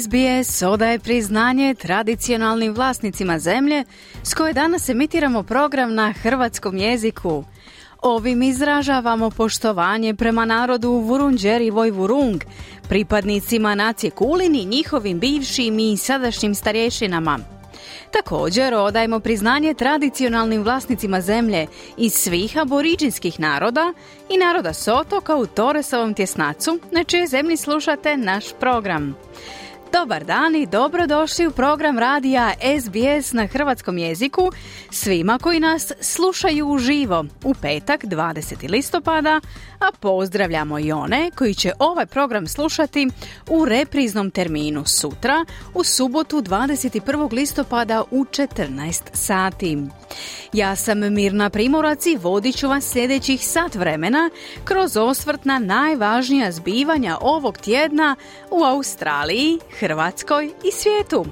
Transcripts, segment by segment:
SBS odaje priznanje tradicionalnim vlasnicima zemlje s koje danas emitiramo program na hrvatskom jeziku. Ovim izražavamo poštovanje prema narodu Vurunđeri Vojvurung, pripadnicima nacije Kulin i njihovim bivšim i sadašnjim starješinama. Također odajemo priznanje tradicionalnim vlasnicima zemlje iz svih aboriđinskih naroda i naroda Sotoka u Toresovom tjesnacu, na čijoj zemlji slušate naš program. Dobar dan i dobrodošli u program radija SBS na hrvatskom jeziku svima koji nas slušaju uživo u petak 20. listopada, a pozdravljamo i one koji će ovaj program slušati u repriznom terminu sutra u subotu 21. listopada u 14 sati. Ja sam Mirna Primorac i vodit ću vas sljedećih sat vremena kroz osvrt na najvažnija zbivanja ovog tjedna u Australiji, Hrvatskoj i svijetu.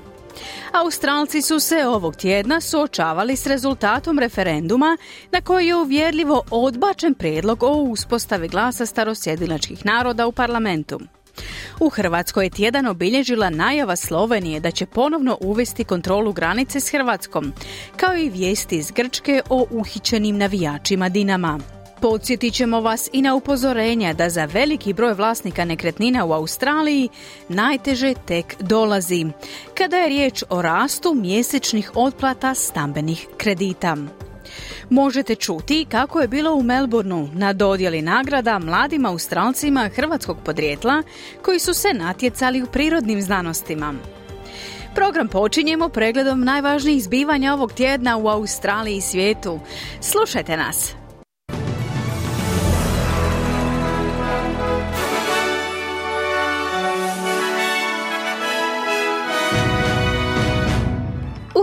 Australci su se ovog tjedna suočavali s rezultatom referenduma na koji je uvjerljivo odbačen prijedlog o uspostavi glasa starosjedilačkih naroda u parlamentu. U Hrvatskoj je tjedan obilježila najava Slovenije da će ponovno uvesti kontrolu granice s Hrvatskom, kao i vijesti iz Grčke o uhićenim navijačima Dinama. Podsjetit ćemo vas i na upozorenja da za veliki broj vlasnika nekretnina u Australiji najteže tek dolazi, kada je riječ o rastu mjesečnih otplata stambenih kredita. Možete čuti kako je bilo u Melbourneu na dodjeli nagrada mladim Australcima hrvatskog podrijetla koji su se natjecali u prirodnim znanostima. Program počinjemo pregledom najvažnijih zbivanja ovog tjedna u Australiji i svijetu. Slušajte nas!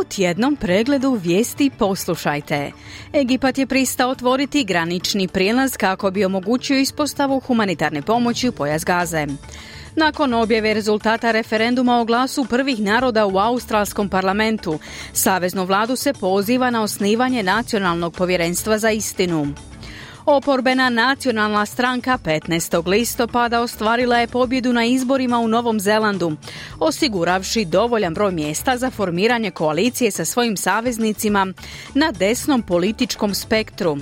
Tjednom pregledu vijesti poslušajte. Egipat je pristao otvoriti granični prijelaz kako bi omogućio ispostavu humanitarne pomoći u pojas Gaze. Nakon objave rezultata referenduma o glasu prvih naroda u australskom parlamentu, Saveznu vladu se poziva na osnivanje nacionalnog povjerenstva za istinu. Oporbena nacionalna stranka 15. listopada ostvarila je pobjedu na izborima u Novom Zelandu, osiguravši dovoljan broj mjesta za formiranje koalicije sa svojim saveznicima na desnom političkom spektru.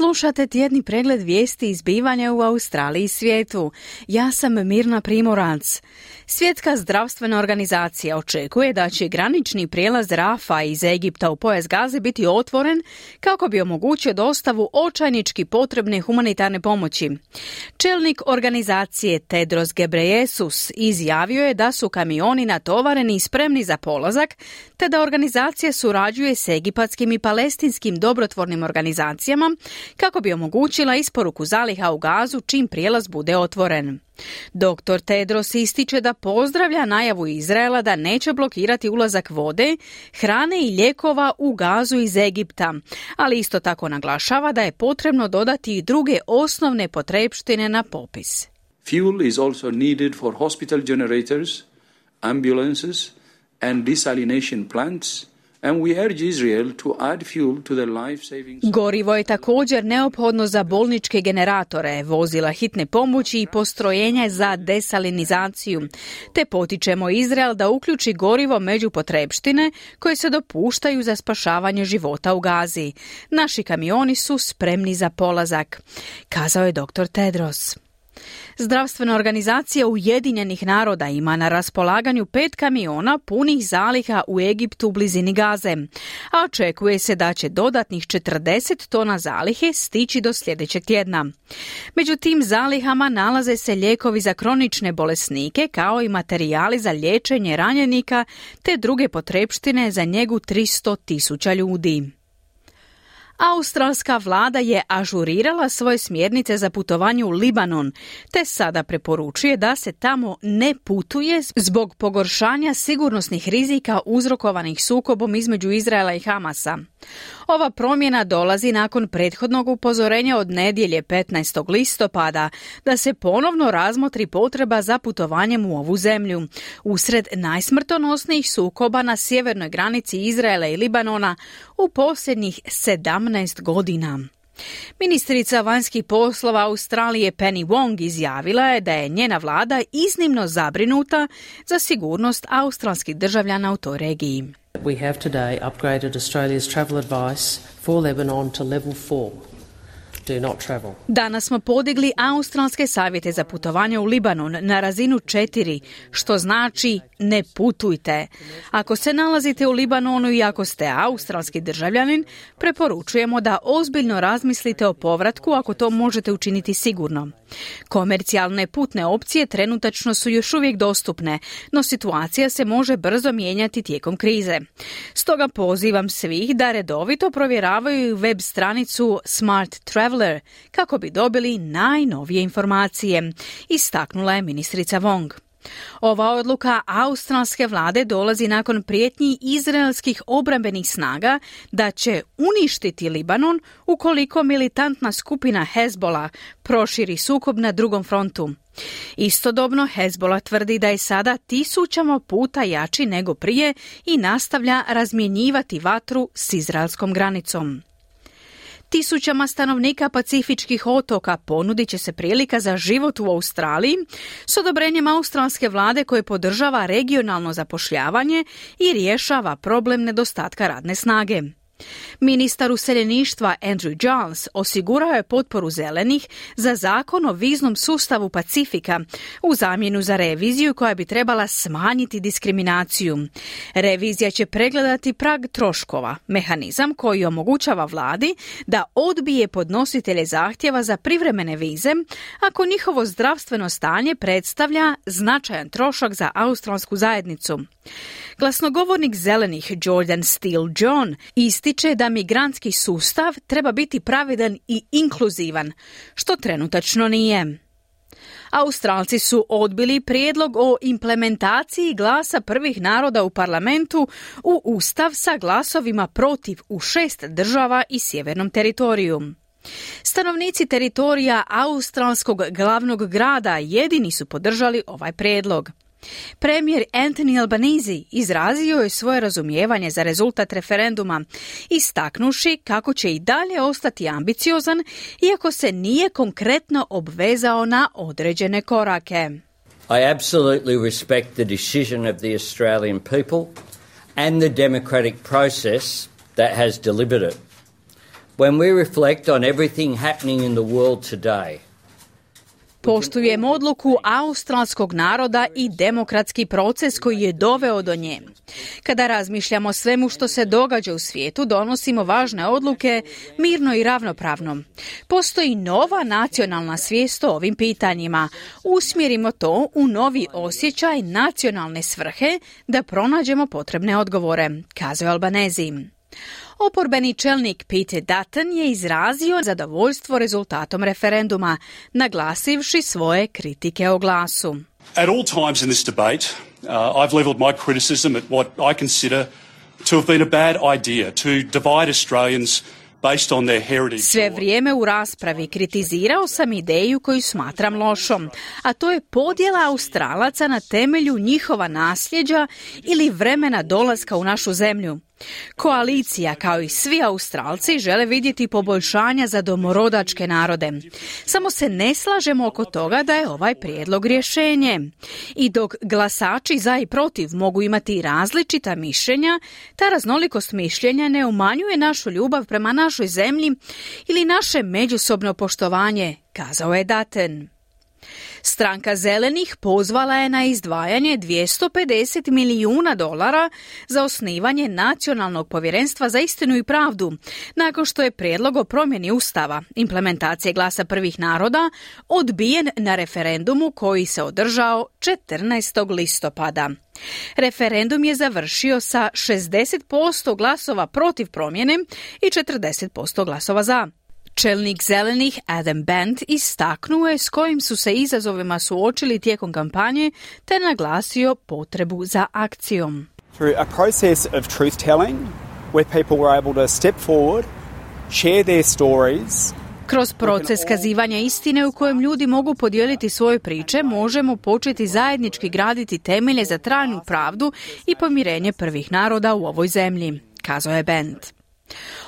Slušate tjedni pregled vijesti izbivanja u Australiji i svijetu. Ja sam Mirna Primorac. Svjetska zdravstvena organizacija očekuje da će granični prijelaz Rafa iz Egipta u pojas Gaze biti otvoren kako bi omogućio dostavu očajnički potrebne humanitarne pomoći. Čelnik organizacije Tedros Gebreyesus izjavio je da su kamioni natovareni i spremni za polazak, te da organizacija surađuje s egipatskim i palestinskim dobrotvornim organizacijama kako bi omogućila isporuku zaliha u gazu čim prijelaz bude otvoren. Dr. Tedros ističe da pozdravlja najavu Izraela da neće blokirati ulazak vode, hrane i lijekova u gazu iz Egipta, ali isto tako naglašava da je potrebno dodati i druge osnovne potrepštine na popis. Fuel is also needed for hospital generators, ambulances and desalination plants And we urge Israel to add fuel to the life-saving... Gorivo je također neophodno za bolničke generatore, vozila hitne pomoći i postrojenje za desalinizaciju. Te potičemo Izrael da uključi gorivo među potrebštine koje se dopuštaju za spašavanje života u Gazi. Naši kamioni su spremni za polazak, kazao je dr. Tedros. Zdravstvena organizacija Ujedinjenih naroda ima na raspolaganju pet kamiona punih zaliha u Egiptu u blizini Gaze, a očekuje se da će dodatnih 40 tona zalihe stići do sljedećeg tjedna. Među tim zalihama nalaze se lijekovi za kronične bolesnike kao i materijali za liječenje ranjenika te druge potrepštine za njegu 300 tisuća ljudi. Australska vlada je ažurirala svoje smjernice za putovanje u Libanon, te sada preporučuje da se tamo ne putuje zbog pogoršanja sigurnosnih rizika uzrokovanih sukobom između Izraela i Hamasa. Ova promjena dolazi nakon prethodnog upozorenja od nedjelje 15. listopada da se ponovno razmotri potreba za putovanjem u ovu zemlju. Usred najsmrtonosnijih sukoba na sjevernoj granici Izraela i Libanona u posljednjih 17 godina. Ministrica vanjskih poslova Australije Penny Wong izjavila je da je njena vlada iznimno zabrinuta za sigurnost australskih državljana u toj regiji. We have today upgraded Australia's travel advice for Lebanon to level 4. Travel. Danas smo podigli australske savjete za putovanje u Libanon na razinu 4, što znači ne putujte. Ako se nalazite u Libanonu i ako ste australski državljanin, preporučujemo da ozbiljno razmislite o povratku ako to možete učiniti sigurno. Komercijalne putne opcije trenutačno su još uvijek dostupne, no situacija se može brzo mijenjati tijekom krize. Stoga pozivam svih da redovito provjeravaju web stranicu Smart Traveler kako bi dobili najnovije informacije, istaknula je ministrica Wong. Ova odluka australske vlade dolazi nakon prijetnji izraelskih obrambenih snaga da će uništiti Libanon ukoliko militantna skupina Hezbola proširi sukob na drugom frontu. Istodobno Hezbola tvrdi da je sada tisućama puta jači nego prije i nastavlja razmjenjivati vatru s izraelskom granicom. Tisućama stanovnika pacifičkih otoka ponudit će se prilika za život u Australiji s odobrenjem australske vlade koje podržava regionalno zapošljavanje i rješava problem nedostatka radne snage. Ministar useljeništva Andrew Giles osigurao je potporu zelenih za zakon o viznom sustavu Pacifika u zamjenu za reviziju koja bi trebala smanjiti diskriminaciju. Revizija će pregledati prag troškova, mehanizam koji omogućava vladi da odbije podnositelje zahtjeva za privremene vize ako njihovo zdravstveno stanje predstavlja značajan trošak za australsku zajednicu. Glasnogovornik zelenih Jordan Steele John ističe da migrantski sustav treba biti pravedan i inkluzivan, što trenutačno nije. Australci su odbili prijedlog o implementaciji glasa prvih naroda u parlamentu u ustav sa glasovima protiv u šest država i sjevernom teritoriju. Stanovnici teritorija australskog glavnog grada jedini su podržali ovaj prijedlog. Premijer Anthony Albanese izrazio je svoje razumijevanje za rezultat referenduma, istaknuši kako će i dalje ostati ambiciozan iako se nije konkretno obvezao na određene korake. I absolutely respect the decision of the Australian people and the democratic process that has delivered it. When we reflect on everything happening in the world today, Poštujem odluku australskog naroda i demokratski proces koji je doveo do nje. Kada razmišljamo svemu što se događa u svijetu, donosimo važne odluke mirno i ravnopravno. Postoji nova nacionalna svijest o ovim pitanjima. Usmjerimo to u novi osjećaj nacionalne svrhe da pronađemo potrebne odgovore, kazuje Albanezi. Oporbeni čelnik Pete Dutton je izrazio zadovoljstvo rezultatom referenduma, naglasivši svoje kritike o glasu. At all times in this debate, uh, I've levelled my criticism at what I consider to have been a bad idea to divide Australians sve vrijeme u raspravi kritizirao sam ideju koju smatram lošom, a to je podjela Australaca na temelju njihova nasljeđa ili vremena dolaska u našu zemlju. Koalicija, kao i svi Australci, žele vidjeti poboljšanja za domorodačke narode. Samo se ne slažemo oko toga da je ovaj prijedlog rješenje. I dok glasači za i protiv mogu imati različita mišljenja, ta raznolikost mišljenja ne umanjuje našu ljubav prema našoj zemlji ili naše međusobno poštovanje, kazao je Daten. Stranka zelenih pozvala je na izdvajanje 250 milijuna dolara za osnivanje nacionalnog povjerenstva za istinu i pravdu, nakon što je prijedlog o promjeni ustava, implementacije glasa prvih naroda, odbijen na referendumu koji se održao 14. listopada. Referendum je završio sa 60% glasova protiv promjene i 40% glasova za. Čelnik zelenih Adam Bent istaknuo je s kojim su se izazovima suočili tijekom kampanje te naglasio potrebu za akcijom. Through a process of truth telling where people were able to step forward, share their stories kroz proces kazivanja istine u kojem ljudi mogu podijeliti svoje priče, možemo početi zajednički graditi temelje za trajnu pravdu i pomirenje prvih naroda u ovoj zemlji, kazao je Bent.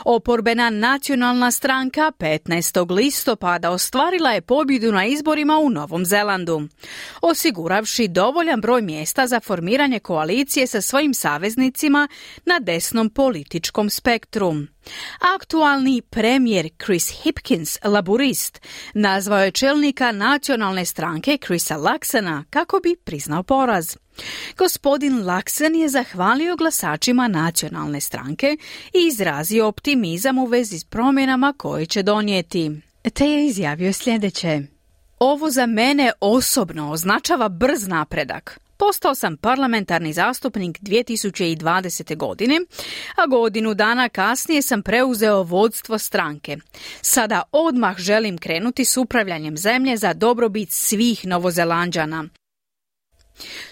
Oporbena nacionalna stranka 15. listopada ostvarila je pobjedu na izborima u Novom Zelandu, osiguravši dovoljan broj mjesta za formiranje koalicije sa svojim saveznicima na desnom političkom spektru. Aktualni premijer Chris Hipkins, laburist, nazvao je čelnika nacionalne stranke Chrisa Laksana kako bi priznao poraz. Gospodin Laksen je zahvalio glasačima nacionalne stranke i izrazio optimizam u vezi s promjenama koje će donijeti. Te je izjavio sljedeće. Ovo za mene osobno označava brz napredak. Postao sam parlamentarni zastupnik 2020. godine, a godinu dana kasnije sam preuzeo vodstvo stranke. Sada odmah želim krenuti s upravljanjem zemlje za dobrobit svih novozelanđana.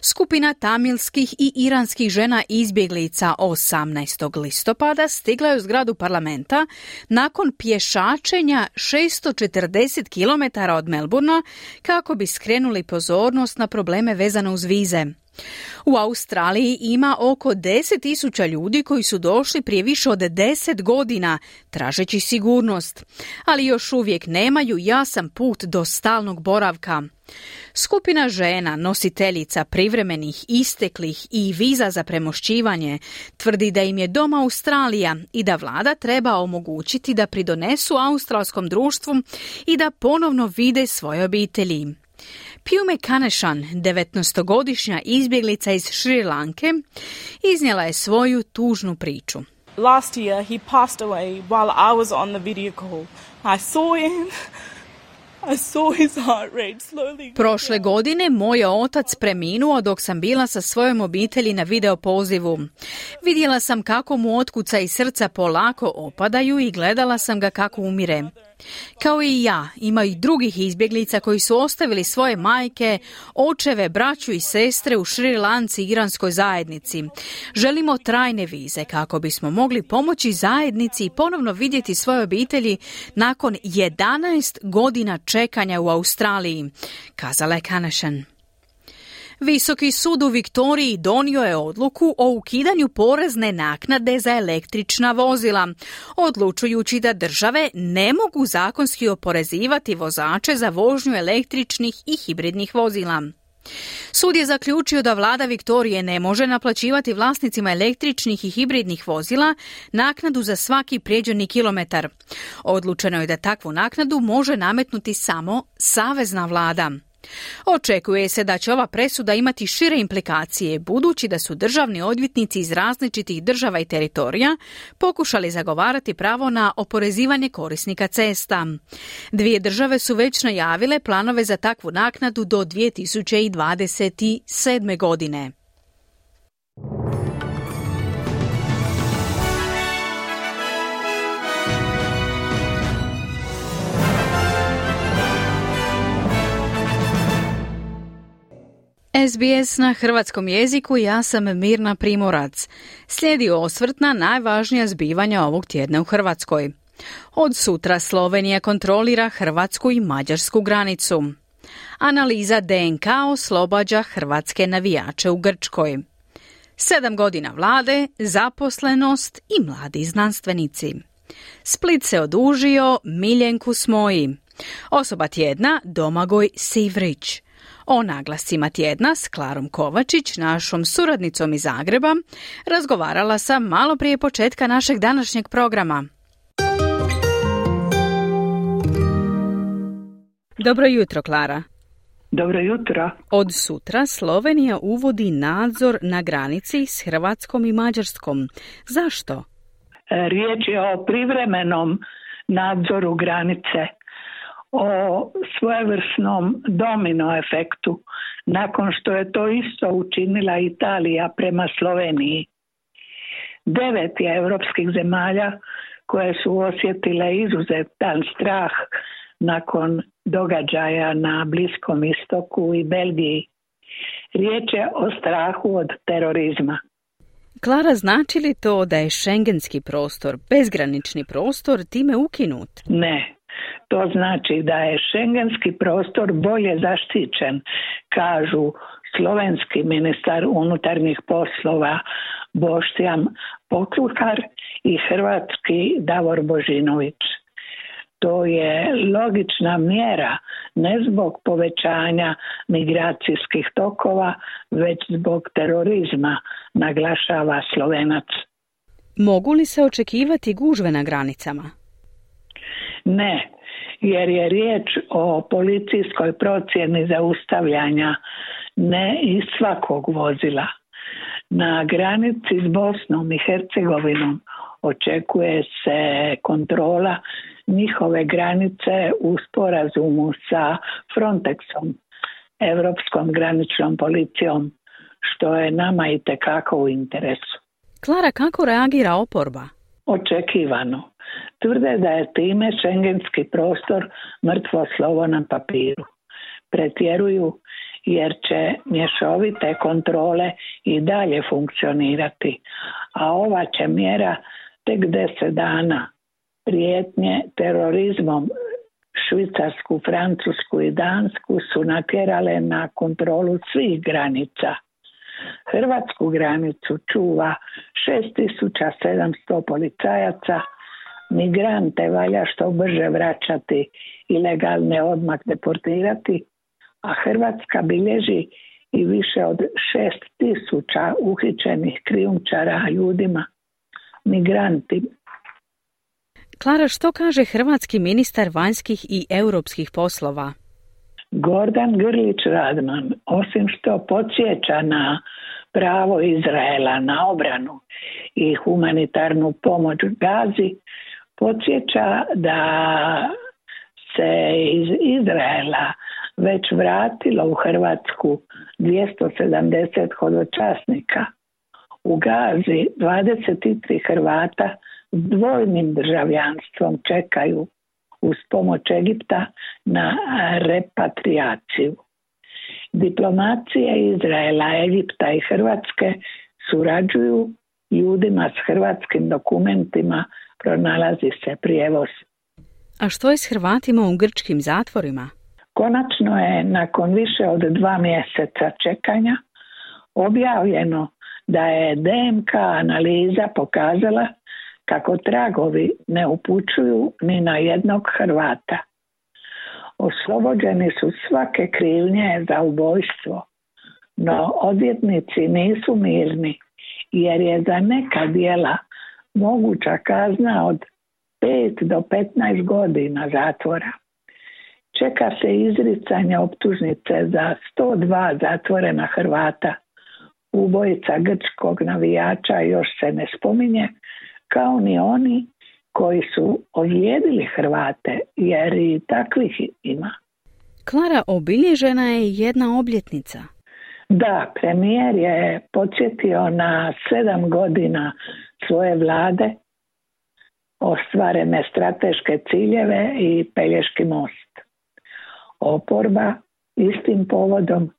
Skupina tamilskih i iranskih žena izbjeglica 18. listopada stigla je u zgradu parlamenta nakon pješačenja 640 km od Melburna kako bi skrenuli pozornost na probleme vezane uz vize. U Australiji ima oko 10.000 ljudi koji su došli prije više od 10 godina tražeći sigurnost, ali još uvijek nemaju jasan put do stalnog boravka. Skupina žena, nositeljica privremenih, isteklih i viza za premošćivanje, tvrdi da im je doma Australija i da vlada treba omogućiti da pridonesu australskom društvu i da ponovno vide svoje obitelji. Piume Kanešan, 19-godišnja izbjeglica iz Šri Lanke, iznijela je svoju tužnu priču. Last year he passed away while I was on the video call. I saw him. Prošle godine moj otac preminuo dok sam bila sa svojom obitelji na video pozivu. Vidjela sam kako mu otkuca i srca polako opadaju i gledala sam ga kako umire. Kao i ja, ima i drugih izbjeglica koji su ostavili svoje majke, očeve, braću i sestre u Šri Lanci iranskoj zajednici. Želimo trajne vize kako bismo mogli pomoći zajednici i ponovno vidjeti svoje obitelji nakon 11 godina čekanja u Australiji, kazala je Kanešan. Visoki sud u Viktoriji donio je odluku o ukidanju porezne naknade za električna vozila, odlučujući da države ne mogu zakonski oporezivati vozače za vožnju električnih i hibridnih vozila. Sud je zaključio da vlada Viktorije ne može naplaćivati vlasnicima električnih i hibridnih vozila naknadu za svaki prijeđeni kilometar. Odlučeno je da takvu naknadu može nametnuti samo savezna vlada. Očekuje se da će ova presuda imati šire implikacije, budući da su državni odvjetnici iz različitih država i teritorija pokušali zagovarati pravo na oporezivanje korisnika cesta. Dvije države su već najavile planove za takvu naknadu do 2027. godine. SBS na hrvatskom jeziku, ja sam Mirna Primorac. Slijedi osvrt na najvažnija zbivanja ovog tjedna u Hrvatskoj. Od sutra Slovenija kontrolira hrvatsku i mađarsku granicu. Analiza DNK oslobađa hrvatske navijače u Grčkoj. Sedam godina vlade, zaposlenost i mladi znanstvenici. Split se odužio, Miljenku smoji. Osoba tjedna Domagoj Sivrić. O naglascima tjedna s Klarom Kovačić, našom suradnicom iz Zagreba, razgovarala sam malo prije početka našeg današnjeg programa. Dobro jutro, Klara. Dobro jutro. Od sutra Slovenija uvodi nadzor na granici s Hrvatskom i Mađarskom. Zašto? Riječ je o privremenom nadzoru granice, o svojevrsnom domino efektu, nakon što je to isto učinila Italija prema Sloveniji. Devet je europskih zemalja koje su osjetile izuzetan strah nakon događaja na Bliskom istoku i Belgiji. Riječ je o strahu od terorizma. Klara, znači li to da je šengenski prostor, bezgranični prostor, time ukinut? Ne, to znači da je šengenski prostor bolje zaštićen, kažu slovenski ministar unutarnjih poslova Boštjan Poklukar i hrvatski Davor Božinović to je logična mjera ne zbog povećanja migracijskih tokova, već zbog terorizma, naglašava Slovenac. Mogu li se očekivati gužve na granicama? Ne, jer je riječ o policijskoj procjeni zaustavljanja ne iz svakog vozila. Na granici s Bosnom i Hercegovinom očekuje se kontrola njihove granice u sporazumu sa Frontexom, Europskom graničnom policijom, što je nama i tekako u interesu. Klara, kako reagira oporba? Očekivano. Tvrde da je time šengenski prostor mrtvo slovo na papiru. Pretjeruju jer će mješovite kontrole i dalje funkcionirati, a ova će mjera tek deset dana prijetnje terorizmom Švicarsku, Francusku i Dansku su natjerale na kontrolu svih granica. Hrvatsku granicu čuva 6700 policajaca, migrante valja što brže vraćati, ilegalne odmah deportirati, a Hrvatska bilježi i više od 6000 uhićenih krijumčara ljudima, migranti Klara, što kaže hrvatski ministar vanjskih i europskih poslova? Gordan Grlić Radman, osim što podsjeća na pravo Izraela na obranu i humanitarnu pomoć Gazi, podsjeća da se iz Izraela već vratilo u Hrvatsku 270 hodočasnika. U Gazi 23 Hrvata dvojnim državljanstvom čekaju uz pomoć Egipta na repatriaciju. Diplomacije Izraela, Egipta i Hrvatske surađuju ljudima s hrvatskim dokumentima pronalazi se prijevoz. A što je s Hrvatima u grčkim zatvorima? Konačno je nakon više od dva mjeseca čekanja objavljeno da je DMK analiza pokazala kako tragovi ne upućuju ni na jednog Hrvata. Oslobođeni su svake krivnje za ubojstvo, no odvjetnici nisu mirni jer je za neka dijela moguća kazna od 5 do 15 godina zatvora. Čeka se izricanje optužnice za 102 zatvorena Hrvata. Ubojica grčkog navijača još se ne spominje, kao ni oni koji su ozlijedili Hrvate, jer i takvih ima. Klara, obilježena je jedna obljetnica. Da, premijer je podsjetio na sedam godina svoje vlade, ostvarene strateške ciljeve i Pelješki most. Oporba istim povodom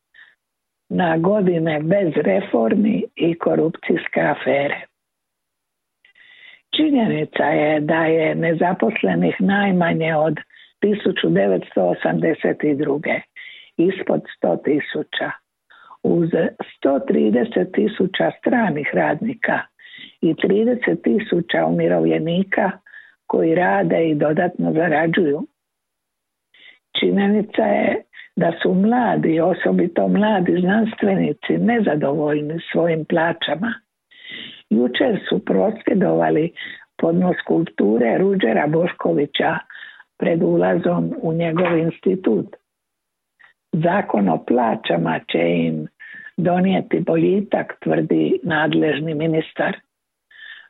na godine bez reformi i korupcijske afere. Činjenica je da je nezaposlenih najmanje od 1982. ispod 100 tisuća. Uz 130 tisuća stranih radnika i 30 tisuća umirovljenika koji rade i dodatno zarađuju. Činjenica je da su mladi, osobito mladi znanstvenici, nezadovoljni svojim plaćama Jučer su prosvjedovali podnos kulture Ruđera Boškovića pred ulazom u njegov institut. Zakon o plaćama će im donijeti boljitak, tvrdi nadležni ministar.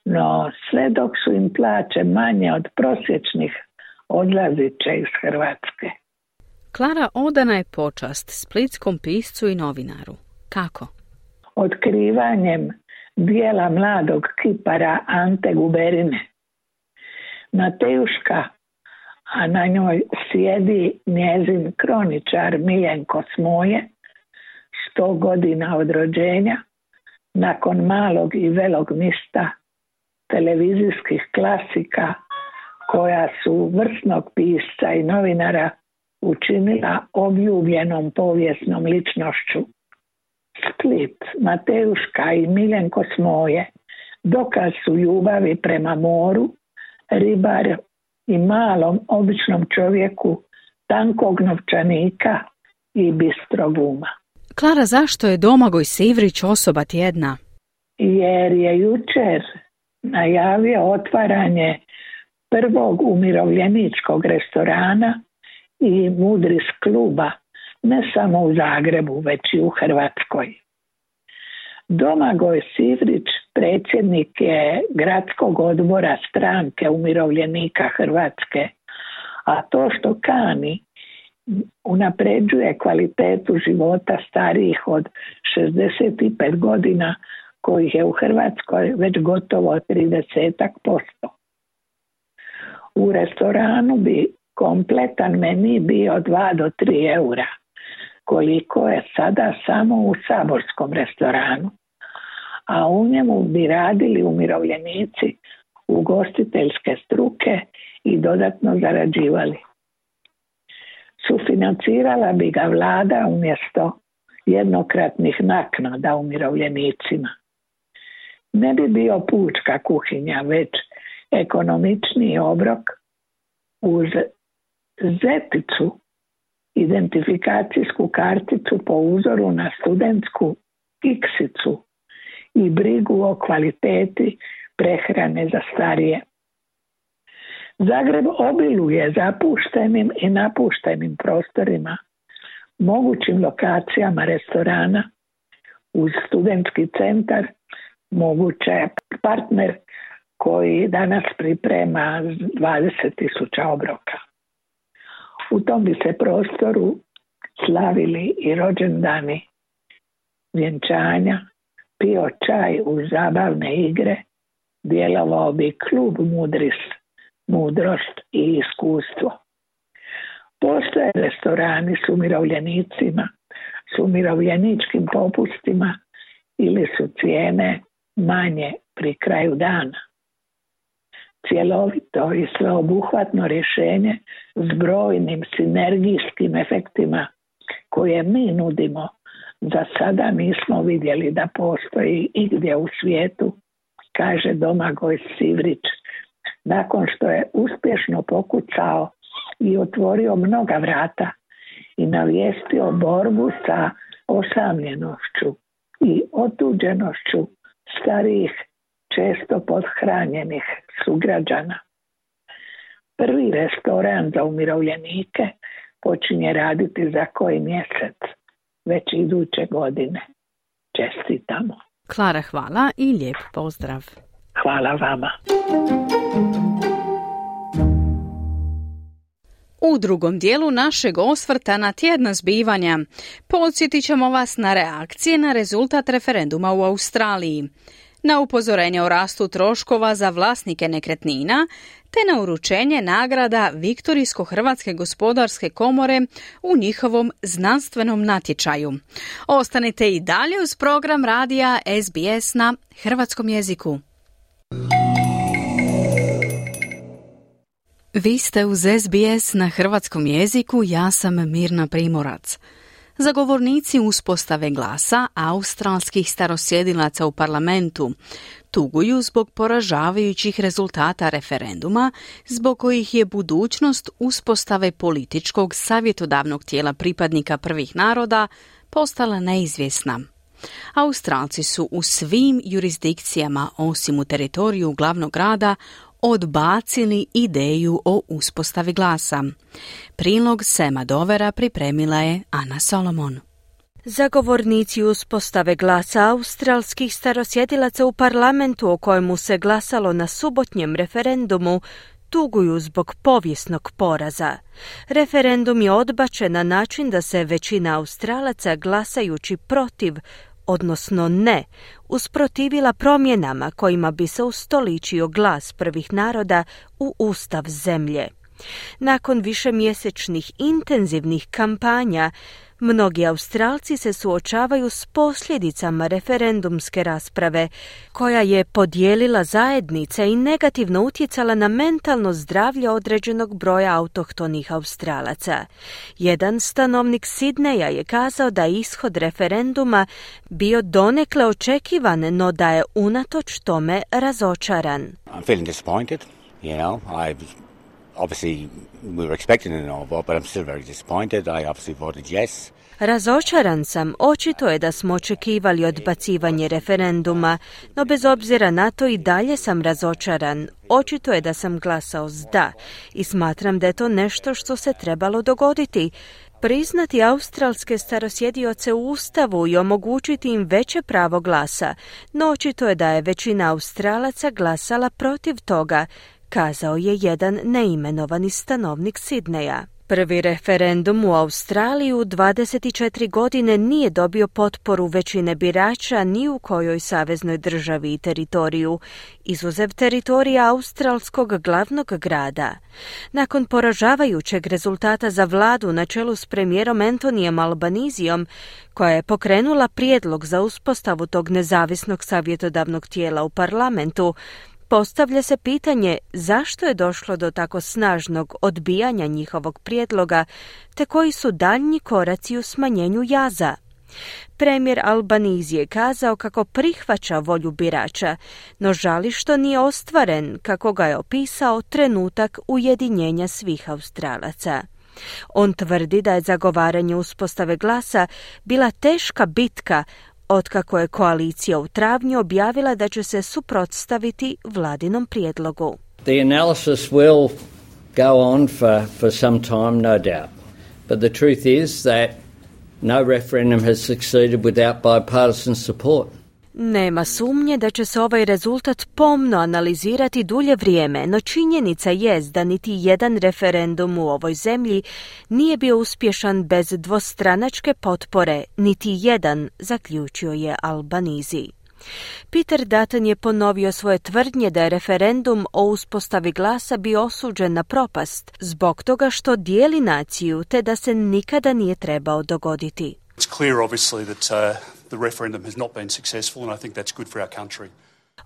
No sve dok su im plaće manje od prosječnih, odlazit će iz Hrvatske. Klara odana je počast splitskom piscu i novinaru. Kako? Otkrivanjem dijela mladog kipara Ante Guberine. Matejuška, a na njoj sjedi njezin kroničar Miljenko Smoje, sto godina od rođenja, nakon malog i velog mista, televizijskih klasika koja su vrsnog pisca i novinara učinila obljubljenom povijesnom ličnošću. Split, Mateuška i Miljenko Smoje dokaz su ljubavi prema moru, ribar i malom običnom čovjeku tankog novčanika i bistrog uma. Klara, zašto je Domagoj Sivrić osoba tjedna? Jer je jučer najavio otvaranje prvog umirovljeničkog restorana i Mudris kluba ne samo u Zagrebu, već i u Hrvatskoj. Domagoj Sivrić, predsjednik je gradskog odbora stranke umirovljenika Hrvatske, a to što kani unapređuje kvalitetu života starijih od 65 godina kojih je u Hrvatskoj već gotovo 30 posto. U restoranu bi kompletan meni bio 2 do 3 eura, koliko je sada samo u saborskom restoranu. A u njemu bi radili umirovljenici ugostiteljske struke i dodatno zarađivali. Sufinancirala bi ga vlada umjesto jednokratnih naknada umirovljenicima. Ne bi bio pučka kuhinja, već ekonomičniji obrok uz zeticu identifikacijsku karticu po uzoru na studentsku iksicu i brigu o kvaliteti prehrane za starije. Zagreb obiluje zapuštenim i napuštenim prostorima, mogućim lokacijama restorana uz studentski centar, moguće partner koji danas priprema 20.000 obroka. U tom bi se prostoru slavili i rođendani vjenčanja, pio čaj uz zabavne igre, djelovao bi klub Mudris, mudrost i iskustvo. Postoje restorani s umirovljenicima, s umirovljeničkim popustima ili su cijene manje pri kraju dana. Cjelovito i sveobuhvatno rješenje s brojnim sinergijskim efektima koje mi nudimo. Za sada nismo vidjeli da postoji igdje u svijetu, kaže Domagoj Sivrić, nakon što je uspješno pokucao i otvorio mnoga vrata i navijestio borbu sa osamljenošću i otuđenošću starijih često podhranjenih sugrađana. Prvi restoran za umirovljenike počinje raditi za koji mjesec, već iduće godine. Čestitamo. Klara, hvala i lijep pozdrav. Hvala vama. U drugom dijelu našeg osvrta na tjedna zbivanja podsjetit ćemo vas na reakcije na rezultat referenduma u Australiji na upozorenje o rastu troškova za vlasnike nekretnina te na uručenje nagrada Viktorijsko-Hrvatske gospodarske komore u njihovom znanstvenom natječaju. Ostanite i dalje uz program radija SBS na hrvatskom jeziku. Vi ste uz SBS na hrvatskom jeziku, ja sam Mirna Primorac. Zagovornici uspostave glasa australskih starosjedilaca u parlamentu tuguju zbog poražavajućih rezultata referenduma zbog kojih je budućnost uspostave političkog savjetodavnog tijela pripadnika prvih naroda postala neizvjesna. Australci su u svim jurisdikcijama osim u teritoriju glavnog grada odbacili ideju o uspostavi glasa. Prilog Sema Dovera pripremila je Ana Solomon. Zagovornici uspostave glasa australskih starosjedilaca u parlamentu o kojemu se glasalo na subotnjem referendumu tuguju zbog povijesnog poraza. Referendum je odbačen na način da se većina Australaca glasajući protiv odnosno ne, usprotivila promjenama kojima bi se ustoličio glas prvih naroda u ustav zemlje. Nakon višemjesečnih intenzivnih kampanja, Mnogi Australci se suočavaju s posljedicama referendumske rasprave, koja je podijelila zajednice i negativno utjecala na mentalno zdravlje određenog broja autohtonih Australaca. Jedan stanovnik Sidneja je kazao da je ishod referenduma bio donekle očekivan, no da je unatoč tome razočaran. Obviously we were expecting a no vote, but I'm still very disappointed. I obviously voted yes. Razočaran sam, očito je da smo očekivali odbacivanje referenduma, no bez obzira na to i dalje sam razočaran. Očito je da sam glasao s da i smatram da je to nešto što se trebalo dogoditi. Priznati australske starosjedioce u Ustavu i omogućiti im veće pravo glasa, no očito je da je većina Australaca glasala protiv toga, kazao je jedan neimenovani stanovnik Sidneja. Prvi referendum u Australiji u 24 godine nije dobio potporu većine birača ni u kojoj saveznoj državi i teritoriju, izuzev teritorija australskog glavnog grada. Nakon poražavajućeg rezultata za vladu na čelu s premijerom Antonijem Albanizijom, koja je pokrenula prijedlog za uspostavu tog nezavisnog savjetodavnog tijela u parlamentu, Postavlja se pitanje zašto je došlo do tako snažnog odbijanja njihovog prijedloga, te koji su daljnji koraci u smanjenju jaza. Premijer Albanizi je kazao kako prihvaća volju birača, no žali što nije ostvaren, kako ga je opisao trenutak ujedinjenja svih Australaca. On tvrdi da je zagovaranje uspostave glasa bila teška bitka otkako je koalicija u travnju objavila da će se suprotstaviti vladinom prijedlogu. The analysis will go on for, for some time, no doubt. But the truth is that no referendum has succeeded without bipartisan support. Nema sumnje da će se ovaj rezultat pomno analizirati dulje vrijeme, no činjenica je da niti jedan referendum u ovoj zemlji nije bio uspješan bez dvostranačke potpore, niti jedan, zaključio je Albanizi. Peter Dutton je ponovio svoje tvrdnje da je referendum o uspostavi glasa bio osuđen na propast zbog toga što dijeli naciju te da se nikada nije trebao dogoditi. The referendum has not been successful, and I think that's good for our country.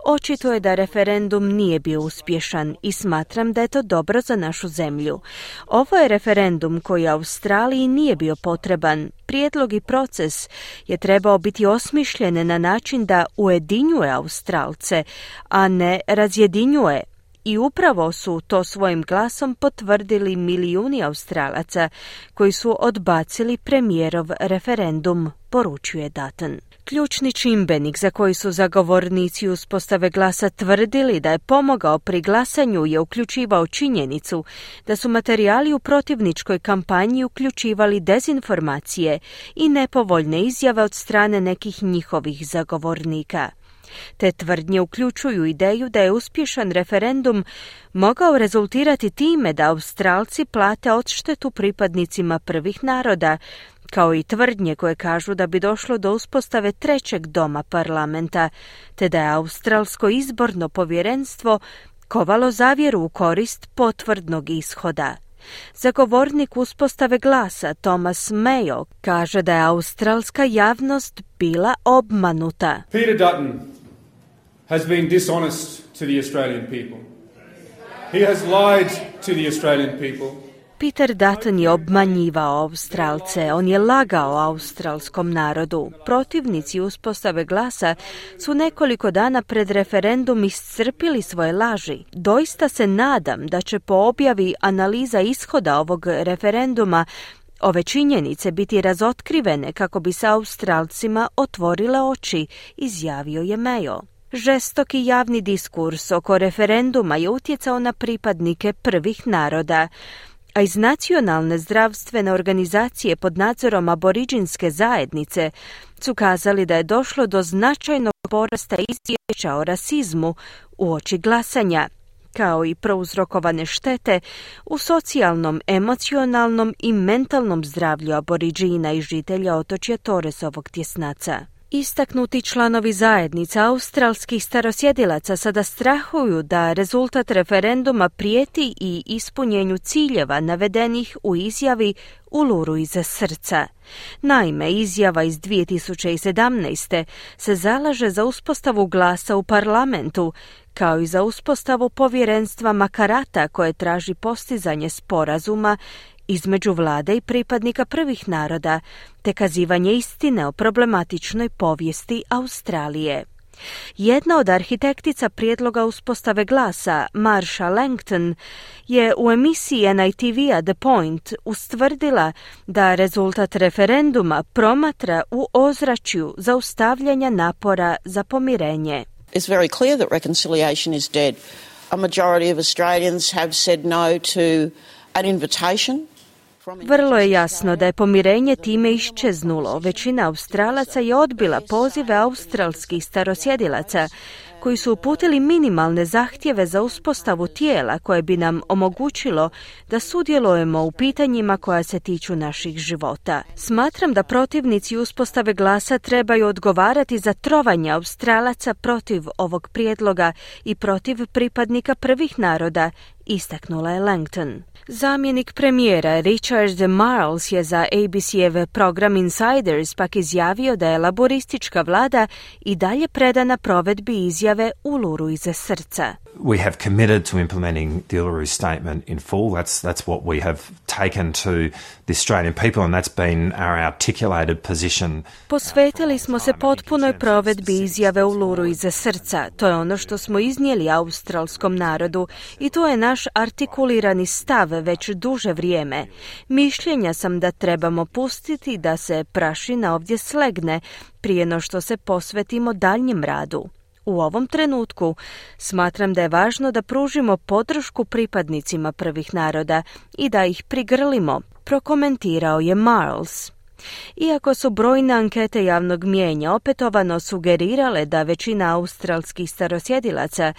Očito je da referendum nije bio uspješan i smatram da je to dobro za našu zemlju. Ovo je referendum koji Australiji nije bio potreban. Prijedlog i proces je trebao biti osmišljen na način da ujedinjuje Australce, a ne razjedinjuje. I upravo su to svojim glasom potvrdili milijuni Australaca koji su odbacili premijerov referendum poručuje Dutton. Ključni čimbenik za koji su zagovornici uspostave glasa tvrdili da je pomogao pri glasanju je uključivao činjenicu da su materijali u protivničkoj kampanji uključivali dezinformacije i nepovoljne izjave od strane nekih njihovih zagovornika. Te tvrdnje uključuju ideju da je uspješan referendum mogao rezultirati time da Australci plate odštetu pripadnicima prvih naroda, kao i tvrdnje koje kažu da bi došlo do uspostave trećeg doma parlamenta, te da je Australsko izborno povjerenstvo kovalo zavjeru u korist potvrdnog ishoda. Zagovornik uspostave glasa Thomas Mayo kaže da je australska javnost bila obmanuta. Peter Dutton has been dishonest to the Australian people. He has lied to the Australian people. Peter Dutton je obmanjivao Australce, on je lagao australskom narodu. Protivnici uspostave glasa su nekoliko dana pred referendum iscrpili svoje laži. Doista se nadam da će po objavi analiza ishoda ovog referenduma ove činjenice biti razotkrivene kako bi se Australcima otvorile oči, izjavio je Mayo. Žestoki javni diskurs oko referenduma je utjecao na pripadnike prvih naroda, a iz nacionalne zdravstvene organizacije pod nadzorom aboriđinske zajednice su kazali da je došlo do značajnog porasta izvješća o rasizmu u oči glasanja, kao i prouzrokovane štete u socijalnom, emocionalnom i mentalnom zdravlju aboriđina i žitelja otočja Toresovog tjesnaca. Istaknuti članovi zajednica australskih starosjedilaca sada strahuju da rezultat referenduma prijeti i ispunjenju ciljeva navedenih u izjavi u luru iza srca. Naime, izjava iz 2017. se zalaže za uspostavu glasa u parlamentu, kao i za uspostavu povjerenstva Makarata koje traži postizanje sporazuma između vlade i pripadnika prvih naroda, te kazivanje istine o problematičnoj povijesti Australije. Jedna od arhitektica prijedloga uspostave glasa, Marsha Langton, je u emisiji NITV-a The Point ustvrdila da rezultat referenduma promatra u ozračju zaustavljanja napora za pomirenje. It's very clear that reconciliation is dead. A majority of Australians have said no to an invitation vrlo je jasno da je pomirenje time iščeznulo. Većina Australaca je odbila pozive australskih starosjedilaca koji su uputili minimalne zahtjeve za uspostavu tijela koje bi nam omogućilo da sudjelujemo u pitanjima koja se tiču naših života. Smatram da protivnici uspostave glasa trebaju odgovarati za trovanje Australaca protiv ovog prijedloga i protiv pripadnika prvih naroda, istaknula je Langton. Zamjenik premijera Richard Marles je za ABC-ev program Insiders pak izjavio da je laboristička vlada i dalje predana provedbi izjave u luru iza srca. We have committed to implementing the Uluru statement in full. That's, that's what we have taken to the Australian people and that's been our articulated position. Posvetili smo se potpunoj provedbi izjave u luru iza srca. To je ono što smo iznijeli australskom narodu i to je naš artikulirani stav već duže vrijeme. Mišljenja sam da trebamo pustiti da se prašina ovdje slegne prije no što se posvetimo daljnjem radu. U ovom trenutku smatram da je važno da pružimo podršku pripadnicima prvih naroda i da ih prigrlimo, prokomentirao je Marles. Iako su brojne ankete javnog mijenja opetovano sugerirale da većina australskih starosjedilaca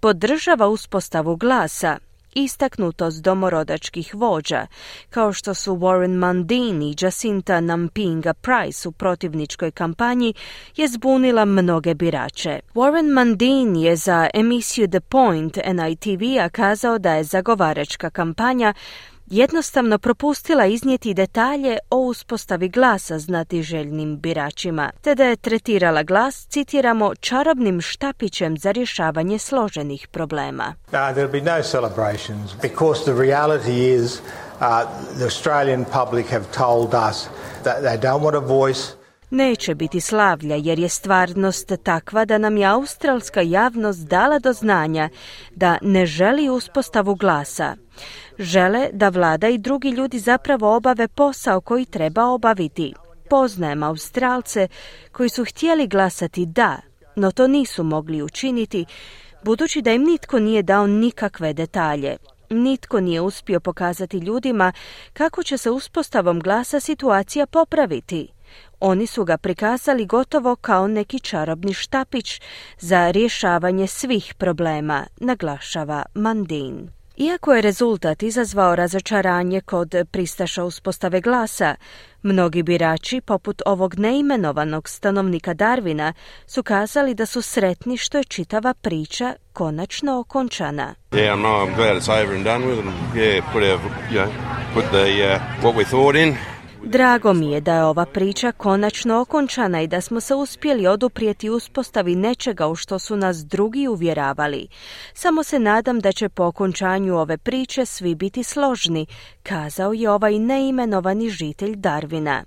podržava uspostavu glasa, istaknutost domorodačkih vođa, kao što su Warren Mundine i Jacinta Nampinga Price u protivničkoj kampanji, je zbunila mnoge birače. Warren Mundine je za emisiju The Point NITV-a kazao da je zagovaračka kampanja jednostavno propustila iznijeti detalje o uspostavi glasa znatiželjnim biračima, te da je tretirala glas, citiramo, čarobnim štapićem za rješavanje složenih problema. Uh, there'll be no because the reality is uh, the Australian public have told us that they don't want a voice Neće biti slavlja jer je stvarnost takva da nam je australska javnost dala do znanja da ne želi uspostavu glasa. Žele da vlada i drugi ljudi zapravo obave posao koji treba obaviti. Poznajem Australce koji su htjeli glasati da, no to nisu mogli učiniti, budući da im nitko nije dao nikakve detalje. Nitko nije uspio pokazati ljudima kako će se uspostavom glasa situacija popraviti. Oni su ga prikazali gotovo kao neki čarobni štapić za rješavanje svih problema, naglašava Mandin. Iako je rezultat izazvao razočaranje kod pristaša uspostave glasa, mnogi birači, poput ovog neimenovanog stanovnika Darvina, su kazali da su sretni što je čitava priča konačno okončana. Yeah. Drago mi je da je ova priča konačno okončana i da smo se uspjeli oduprijeti uspostavi nečega u što su nas drugi uvjeravali. Samo se nadam da će po okončanju ove priče svi biti složni, kazao je ovaj neimenovani žitelj Darvina.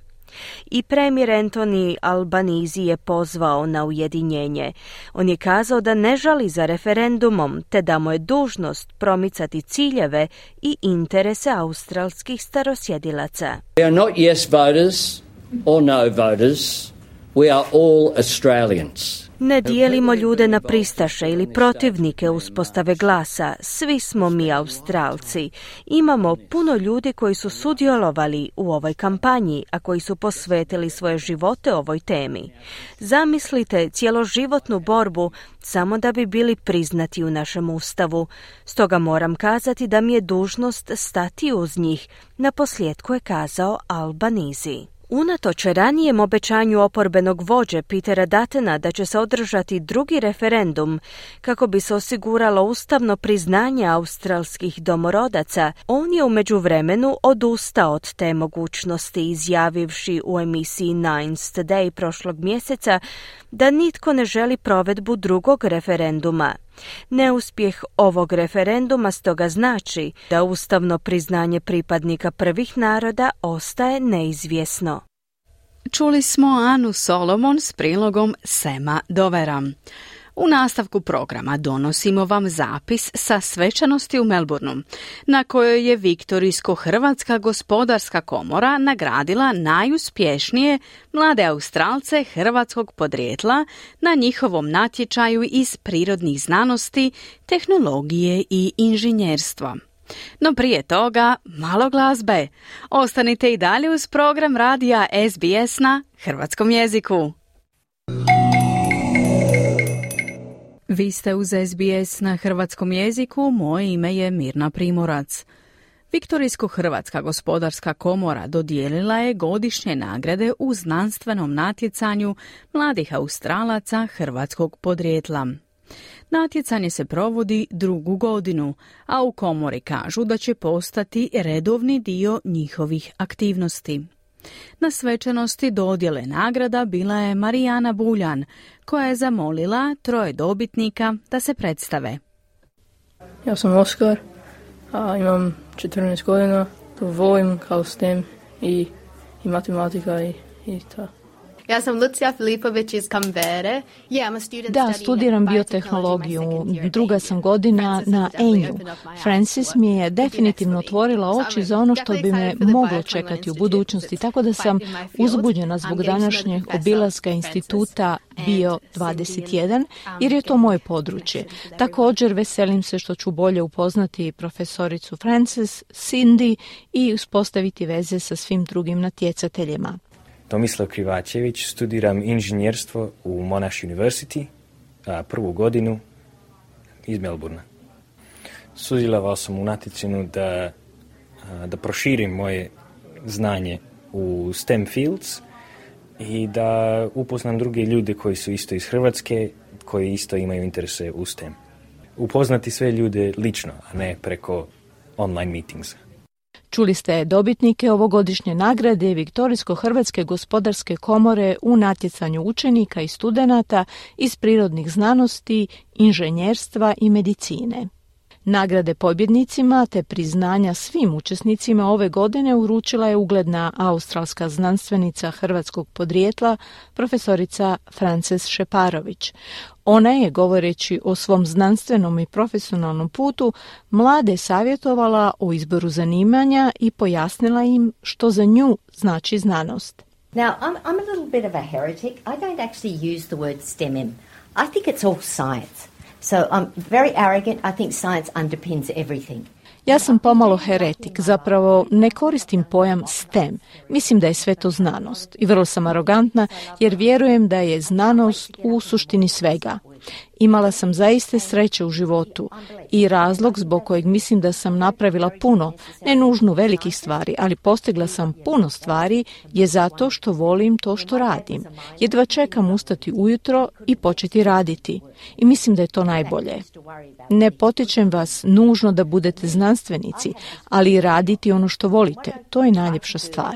I premijer Anthony Albanizi je pozvao na ujedinjenje. On je kazao da ne žali za referendumom, te da mu je dužnost promicati ciljeve i interese australskih starosjedilaca. We are not yes voters or no voters. We are all Australians. Ne dijelimo ljude na pristaše ili protivnike uspostave glasa. Svi smo mi Australci. Imamo puno ljudi koji su sudjelovali u ovoj kampanji, a koji su posvetili svoje živote ovoj temi. Zamislite cjeloživotnu borbu samo da bi bili priznati u našem ustavu. Stoga moram kazati da mi je dužnost stati uz njih, na posljedku je kazao Albanizi. Unatoč ranijem obećanju oporbenog vođe Petera Datena da će se održati drugi referendum kako bi se osiguralo ustavno priznanje australskih domorodaca, on je u međuvremenu odustao od te mogućnosti izjavivši u emisiji Nines Today prošlog mjeseca da nitko ne želi provedbu drugog referenduma. Neuspjeh ovog referenduma stoga znači da ustavno priznanje pripadnika prvih naroda ostaje neizvjesno. Čuli smo Anu Solomon s prilogom Sema Dovera. U nastavku programa donosimo vam zapis sa svečanosti u Melbourneu, na kojoj je Viktorijsko-Hrvatska gospodarska komora nagradila najuspješnije mlade Australce hrvatskog podrijetla na njihovom natječaju iz prirodnih znanosti, tehnologije i inženjerstva. No prije toga, malo glazbe. Ostanite i dalje uz program radija SBS na hrvatskom jeziku. Vi ste uz SBS na hrvatskom jeziku, moje ime je Mirna Primorac. Viktorijsko-Hrvatska gospodarska komora dodijelila je godišnje nagrade u znanstvenom natjecanju mladih Australaca hrvatskog podrijetla. Natjecanje se provodi drugu godinu, a u komori kažu da će postati redovni dio njihovih aktivnosti. Na svečanosti dodjele nagrada bila je Marijana Buljan, koja je zamolila troje dobitnika da se predstave. Ja sam Oskar, a imam 14 godina, volim kao STEM i, i matematika i, i ta. Ja sam Lucija Filipović iz Kambere. Da, studiram biotehnologiju. Druga sam godina na Enju. Francis mi je definitivno otvorila oči za ono što bi me moglo čekati u budućnosti, tako da sam uzbuđena zbog današnjeg obilaska instituta Bio 21, jer je to moje područje. Također veselim se što ću bolje upoznati profesoricu Francis, Cindy i uspostaviti veze sa svim drugim natjecateljima. Tomislav Krivačević, studiram inženjerstvo u Monash University, a prvu godinu iz Melburna. Sudjelovao sam u natjecinu da, da proširim moje znanje u STEM fields i da upoznam druge ljude koji su isto iz Hrvatske, koji isto imaju interese u STEM. Upoznati sve ljude lično, a ne preko online meetings. Čuli ste dobitnike ovogodišnje nagrade Viktorijsko-Hrvatske gospodarske komore u natjecanju učenika i studenata iz prirodnih znanosti, inženjerstva i medicine. Nagrade pobjednicima te priznanja svim učesnicima ove godine uručila je ugledna australska znanstvenica hrvatskog podrijetla profesorica Frances Šeparović. Ona je, govoreći o svom znanstvenom i profesionalnom putu, mlade savjetovala o izboru zanimanja i pojasnila im što za nju znači znanost. Now, I'm, I'm a little bit of a heretic. I don't actually use the word STEM. I think it's all science. So I'm very arrogant. I think science underpins everything. Ja sam pomalo heretik, zapravo ne koristim pojam STEM. Mislim da je sve to znanost i vrlo sam arogantna jer vjerujem da je znanost u suštini svega. Imala sam zaiste sreće u životu i razlog zbog kojeg mislim da sam napravila puno, ne nužno velikih stvari, ali postigla sam puno stvari je zato što volim to što radim. Jedva čekam ustati ujutro i početi raditi. I mislim da je to najbolje. Ne potičem vas nužno da budete znanstvenici, ali raditi ono što volite. To je najljepša stvar.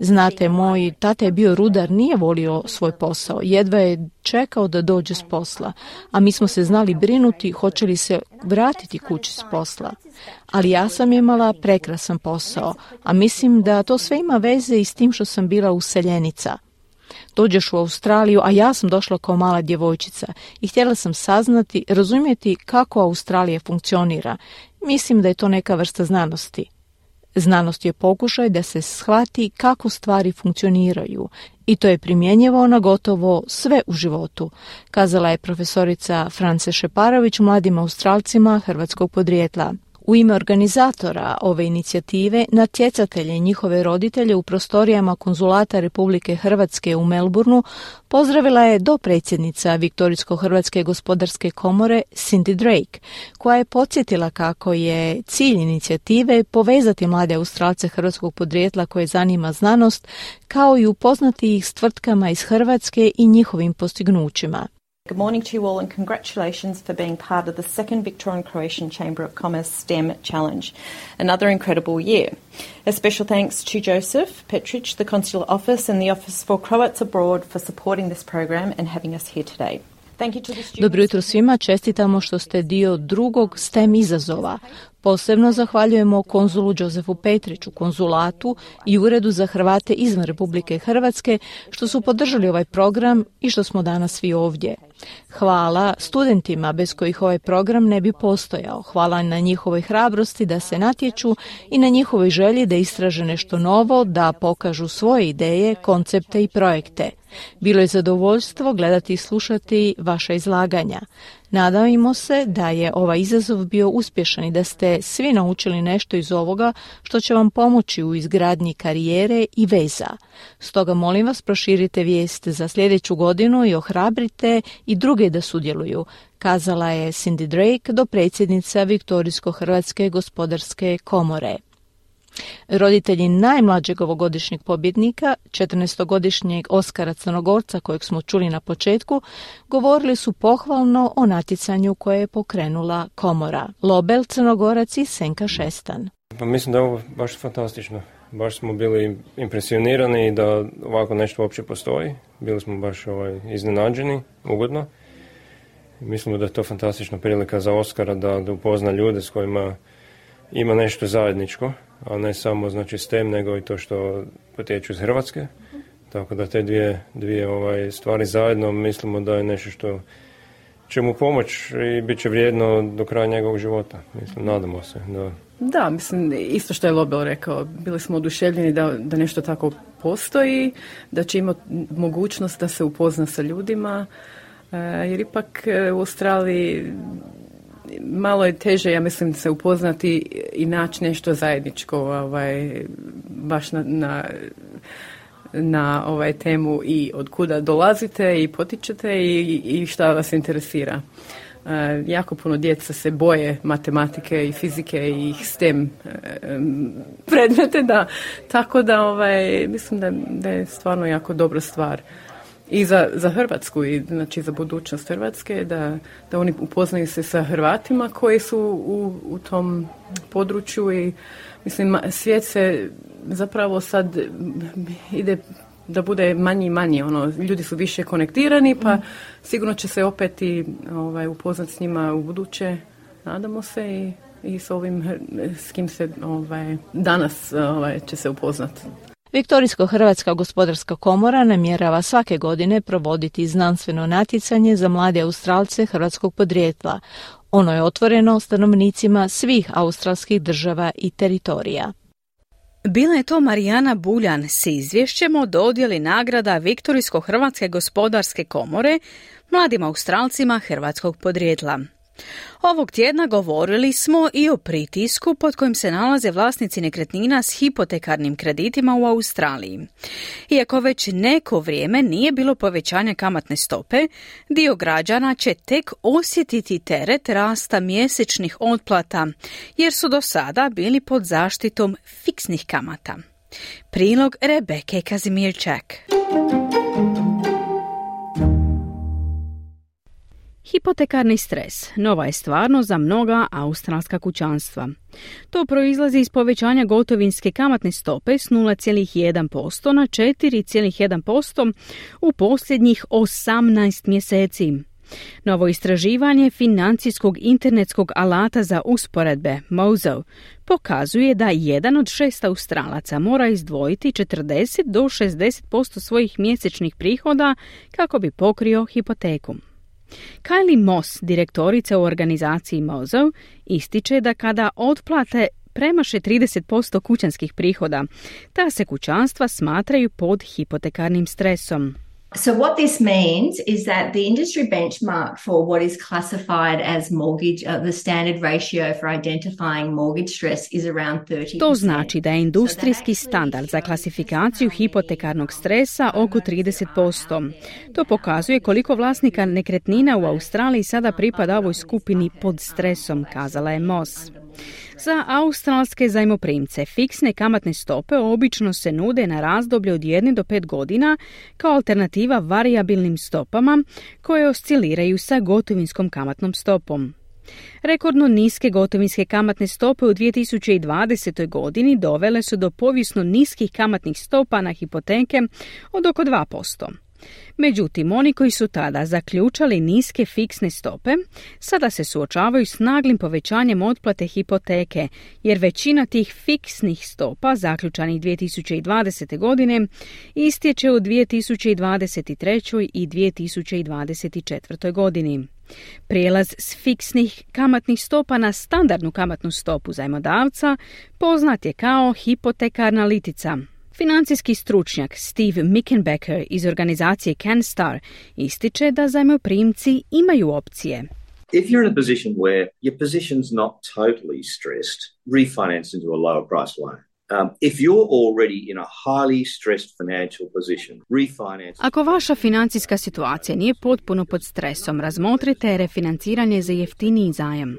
Znate, moj tata je bio rudar, nije volio svoj posao, jedva je čekao da dođe s posla, a mi smo se znali brinuti hoće li se vratiti kući s posla. Ali ja sam imala prekrasan posao, a mislim da to sve ima veze i s tim što sam bila useljenica. Dođeš u Australiju, a ja sam došla kao mala djevojčica i htjela sam saznati, razumjeti kako Australija funkcionira. Mislim da je to neka vrsta znanosti. Znanost je pokušaj da se shvati kako stvari funkcioniraju i to je primjenjivo na gotovo sve u životu, kazala je profesorica France Šeparović mladim Australcima hrvatskog podrijetla. U ime organizatora ove inicijative natjecatelje i njihove roditelje u prostorijama konzulata Republike Hrvatske u Melbourneu pozdravila je dopredsjednica Viktorijsko-Hrvatske gospodarske komore Cindy Drake, koja je podsjetila kako je cilj inicijative povezati mlade Australce hrvatskog podrijetla koje zanima znanost, kao i upoznati ih s tvrtkama iz Hrvatske i njihovim postignućima. Good morning to you all and congratulations for being part of the second Victorian Croatian Chamber of Commerce STEM Challenge. Another incredible year. A special thanks to Joseph Petric, the Consular Office and the Office for Croats Abroad for supporting this program and having us here today. Dobro jutro svima, čestitamo što ste dio drugog STEM izazova. Posebno zahvaljujemo konzulu Jozefu Petriću, konzulatu i Uredu za Hrvate izvan Republike Hrvatske što su podržali ovaj program i što smo danas svi ovdje. Hvala studentima bez kojih ovaj program ne bi postojao. Hvala na njihovoj hrabrosti da se natječu i na njihovoj želji da istraže nešto novo, da pokažu svoje ideje, koncepte i projekte. Bilo je zadovoljstvo gledati i slušati vaša izlaganja. Nadajmo se da je ovaj izazov bio uspješan i da ste svi naučili nešto iz ovoga što će vam pomoći u izgradnji karijere i veza. Stoga molim vas proširite vijest za sljedeću godinu i ohrabrite i druge da sudjeluju, kazala je Cindy Drake do predsjednica Viktorijsko-Hrvatske gospodarske komore. Roditelji najmlađeg ovogodišnjeg pobjednika, 14-godišnjeg Oskara Crnogorca kojeg smo čuli na početku, govorili su pohvalno o natjecanju koje je pokrenula komora. Lobel Crnogorac i Senka Šestan. Pa mislim da je ovo baš fantastično. Baš smo bili impresionirani da ovako nešto uopće postoji. Bili smo baš ovaj, iznenađeni, ugodno. Mislimo da je to fantastična prilika za Oskara da, da upozna ljude s kojima ima nešto zajedničko a ne samo znači STEM, nego i to što potječu iz Hrvatske. Tako da te dvije, dvije ovaj, stvari zajedno mislimo da je nešto što će mu pomoć i bit će vrijedno do kraja njegovog života. Mislim, nadamo se. Da. Da, mislim, isto što je Lobel rekao, bili smo oduševljeni da, da nešto tako postoji, da će imati mogućnost da se upozna sa ljudima, e, jer ipak e, u Australiji malo je teže, ja mislim, se upoznati i naći nešto zajedničko ovaj, baš na, na, na ovaj temu i od kuda dolazite i potičete i, i šta vas interesira. E, jako puno djeca se boje matematike i fizike i STEM e, predmete, da, tako da ovaj, mislim da, da je stvarno jako dobra stvar i za, za Hrvatsku i znači za budućnost Hrvatske da, da oni upoznaju se sa Hrvatima koji su u, u tom području i mislim svijet se zapravo sad ide da bude manji i manji, ono, ljudi su više konektirani, pa mm. sigurno će se opet i ovaj, upoznati s njima u buduće, nadamo se i, i s ovim s kim se ovaj, danas ovaj, će se upoznati. Viktorijsko-Hrvatska gospodarska komora namjerava svake godine provoditi znanstveno natjecanje za mlade Australce hrvatskog podrijetla. Ono je otvoreno stanovnicima svih australskih država i teritorija. Bila je to Marijana Buljan s izvješćem o dodjeli nagrada Viktorijsko-Hrvatske gospodarske komore mladim Australcima hrvatskog podrijetla. Ovog tjedna govorili smo i o pritisku pod kojim se nalaze vlasnici nekretnina s hipotekarnim kreditima u Australiji. Iako već neko vrijeme nije bilo povećanja kamatne stope, dio građana će tek osjetiti teret rasta mjesečnih otplata, jer su do sada bili pod zaštitom fiksnih kamata. Prilog Rebeke Kazimirčak. Hipotekarni stres nova je stvarno za mnoga australska kućanstva. To proizlazi iz povećanja gotovinske kamatne stope s 0,1% na 4,1% u posljednjih 18 mjeseci. Novo istraživanje financijskog internetskog alata za usporedbe Mozo pokazuje da jedan od šest Australaca mora izdvojiti 40 do 60% svojih mjesečnih prihoda kako bi pokrio hipoteku. Kylie Moss, direktorica u organizaciji Mozo, ističe da kada otplate premaše 30% kućanskih prihoda. Ta se kućanstva smatraju pod hipotekarnim stresom. So, what this means is that the industry benchmark for what is classified as mortgage, uh, the standard ratio for identifying mortgage stress is around 30%. To znači da je industrijski standard za klasifikaciju hipotekarnog stresa oko 30%. To pokazuje koliko vlasnika nekretnina u Australiji sada pripada ovoj skupini pod stresom, kazala je Moss. Za australske zajmoprimce fiksne kamatne stope obično se nude na razdoblje od 1 do 5 godina kao alternativa variabilnim stopama koje osciliraju sa gotovinskom kamatnom stopom. Rekordno niske gotovinske kamatne stope u 2020. godini dovele su do povijesno niskih kamatnih stopa na hipoteke od oko 2%. Međutim, oni koji su tada zaključali niske fiksne stope, sada se suočavaju s naglim povećanjem otplate hipoteke, jer većina tih fiksnih stopa, zaključanih 2020. godine, istječe u 2023. i 2024. godini. Prijelaz s fiksnih kamatnih stopa na standardnu kamatnu stopu zajmodavca poznat je kao hipotekarna litica. Financijski stručnjak Steve Mickenbecker iz organizacije CanStar ističe da zajmoprimci imaju opcije. If you're in a position where your position's not totally stressed, refinance into a lower price loan. If you're already in a highly stressed financial position, refinance... Ako vaša financijska situacija nije potpuno pod stresom, razmotrite refinanciranje za jeftiniji zajam.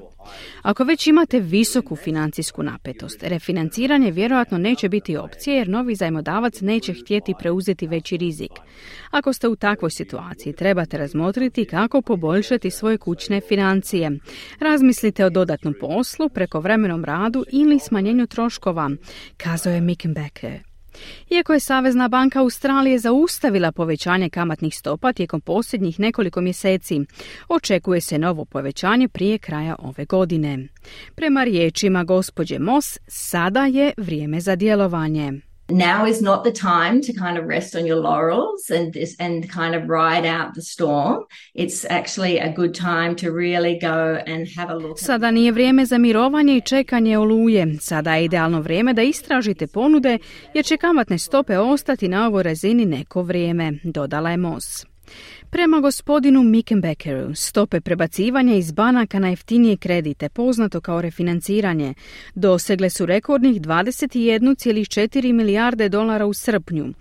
Ako već imate visoku financijsku napetost, refinanciranje vjerojatno neće biti opcija jer novi zajmodavac neće htjeti preuzeti veći rizik. Ako ste u takvoj situaciji, trebate razmotriti kako poboljšati svoje kućne financije. Razmislite o dodatnom poslu, prekovremenom radu ili smanjenju troškova, kazao je Mickenbecker. Iako je Savezna banka Australije zaustavila povećanje kamatnih stopa tijekom posljednjih nekoliko mjeseci, očekuje se novo povećanje prije kraja ove godine. Prema riječima gospođe Moss, sada je vrijeme za djelovanje. Now is not the time to kind of rest on your laurels and and kind of ride out the storm. It's actually a good time to really go and have a look. Sada nije vrijeme za mirovanje i čekanje oluje. Sada je idealno vrijeme da istražite ponude jer će kamatne stope ostati na ovoj razini neko vrijeme, dodala je Moss. Prema gospodinu Mickenbeckeru, stope prebacivanja iz banaka na jeftinije kredite, poznato kao refinanciranje, dosegle su rekordnih 21,4 milijarde dolara u srpnju.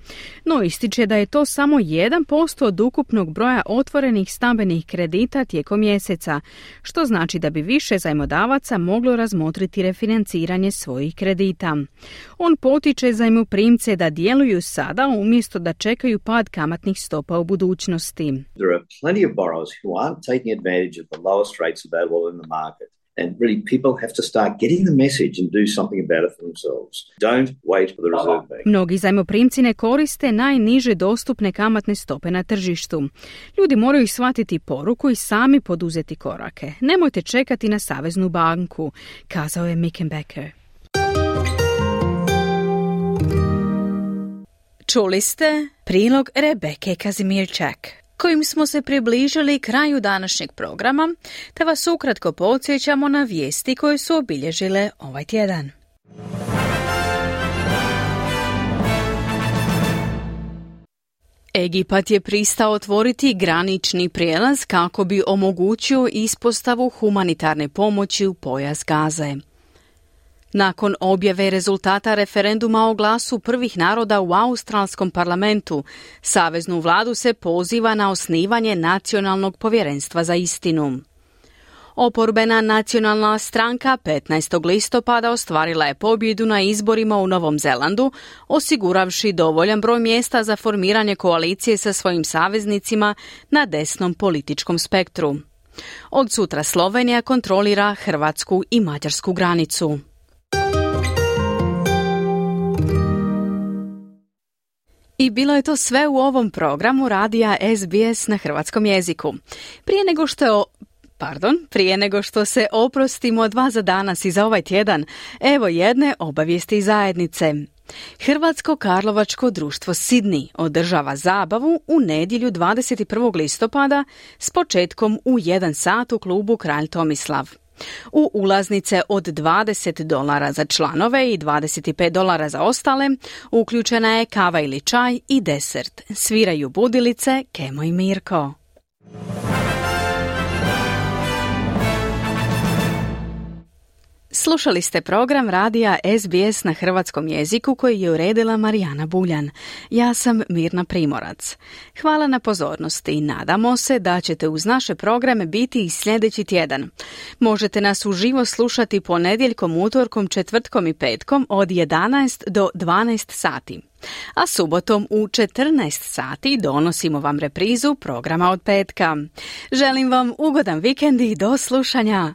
No ističe da je to samo 1% od ukupnog broja otvorenih stambenih kredita tijekom mjeseca, što znači da bi više zajmodavaca moglo razmotriti refinanciranje svojih kredita. On potiče zajmoprimce da djeluju sada umjesto da čekaju pad kamatnih stopa u budućnosti. There are plenty of borrowers who aren't taking advantage of the lowest rates available in the market. And really, people have to start getting the message and do something about it for themselves. Don't wait for the Reserve Bank. Mnogi zajmoprimci ne koriste najniže dostupne kamatne stope na tržištu. Ljudi moraju shvatiti poruku i sami poduzeti korake. Nemojte čekati na Saveznu banku, kazao je Mickenbecker. Čuli ste prilog Rebeke Kazimirčak kojim smo se približili kraju današnjeg programa, te vas ukratko podsjećamo na vijesti koje su obilježile ovaj tjedan. Egipat je pristao otvoriti granični prijelaz kako bi omogućio ispostavu humanitarne pomoći u pojas Gaze. Nakon objave rezultata referenduma o glasu prvih naroda u australskom parlamentu, Saveznu vladu se poziva na osnivanje nacionalnog povjerenstva za istinu. Oporbena nacionalna stranka 15. listopada ostvarila je pobjedu na izborima u Novom Zelandu, osiguravši dovoljan broj mjesta za formiranje koalicije sa svojim saveznicima na desnom političkom spektru. Od sutra Slovenija kontrolira hrvatsku i mađarsku granicu. I bilo je to sve u ovom programu radija SBS na hrvatskom jeziku. Prije nego što Pardon, prije nego što se oprostimo dva za danas i za ovaj tjedan, evo jedne obavijesti zajednice. Hrvatsko Karlovačko društvo Sidni održava zabavu u nedjelju 21. listopada s početkom u 1 sat u klubu Kralj Tomislav. U ulaznice od 20 dolara za članove i 25 dolara za ostale uključena je kava ili čaj i desert. Sviraju budilice Kemo i Mirko. Slušali ste program radija SBS na hrvatskom jeziku koji je uredila Marijana Buljan. Ja sam Mirna Primorac. Hvala na pozornosti i nadamo se da ćete uz naše programe biti i sljedeći tjedan. Možete nas uživo slušati ponedjeljkom, utorkom, četvrtkom i petkom od 11 do 12 sati. A subotom u 14 sati donosimo vam reprizu programa od petka. Želim vam ugodan vikend i do slušanja.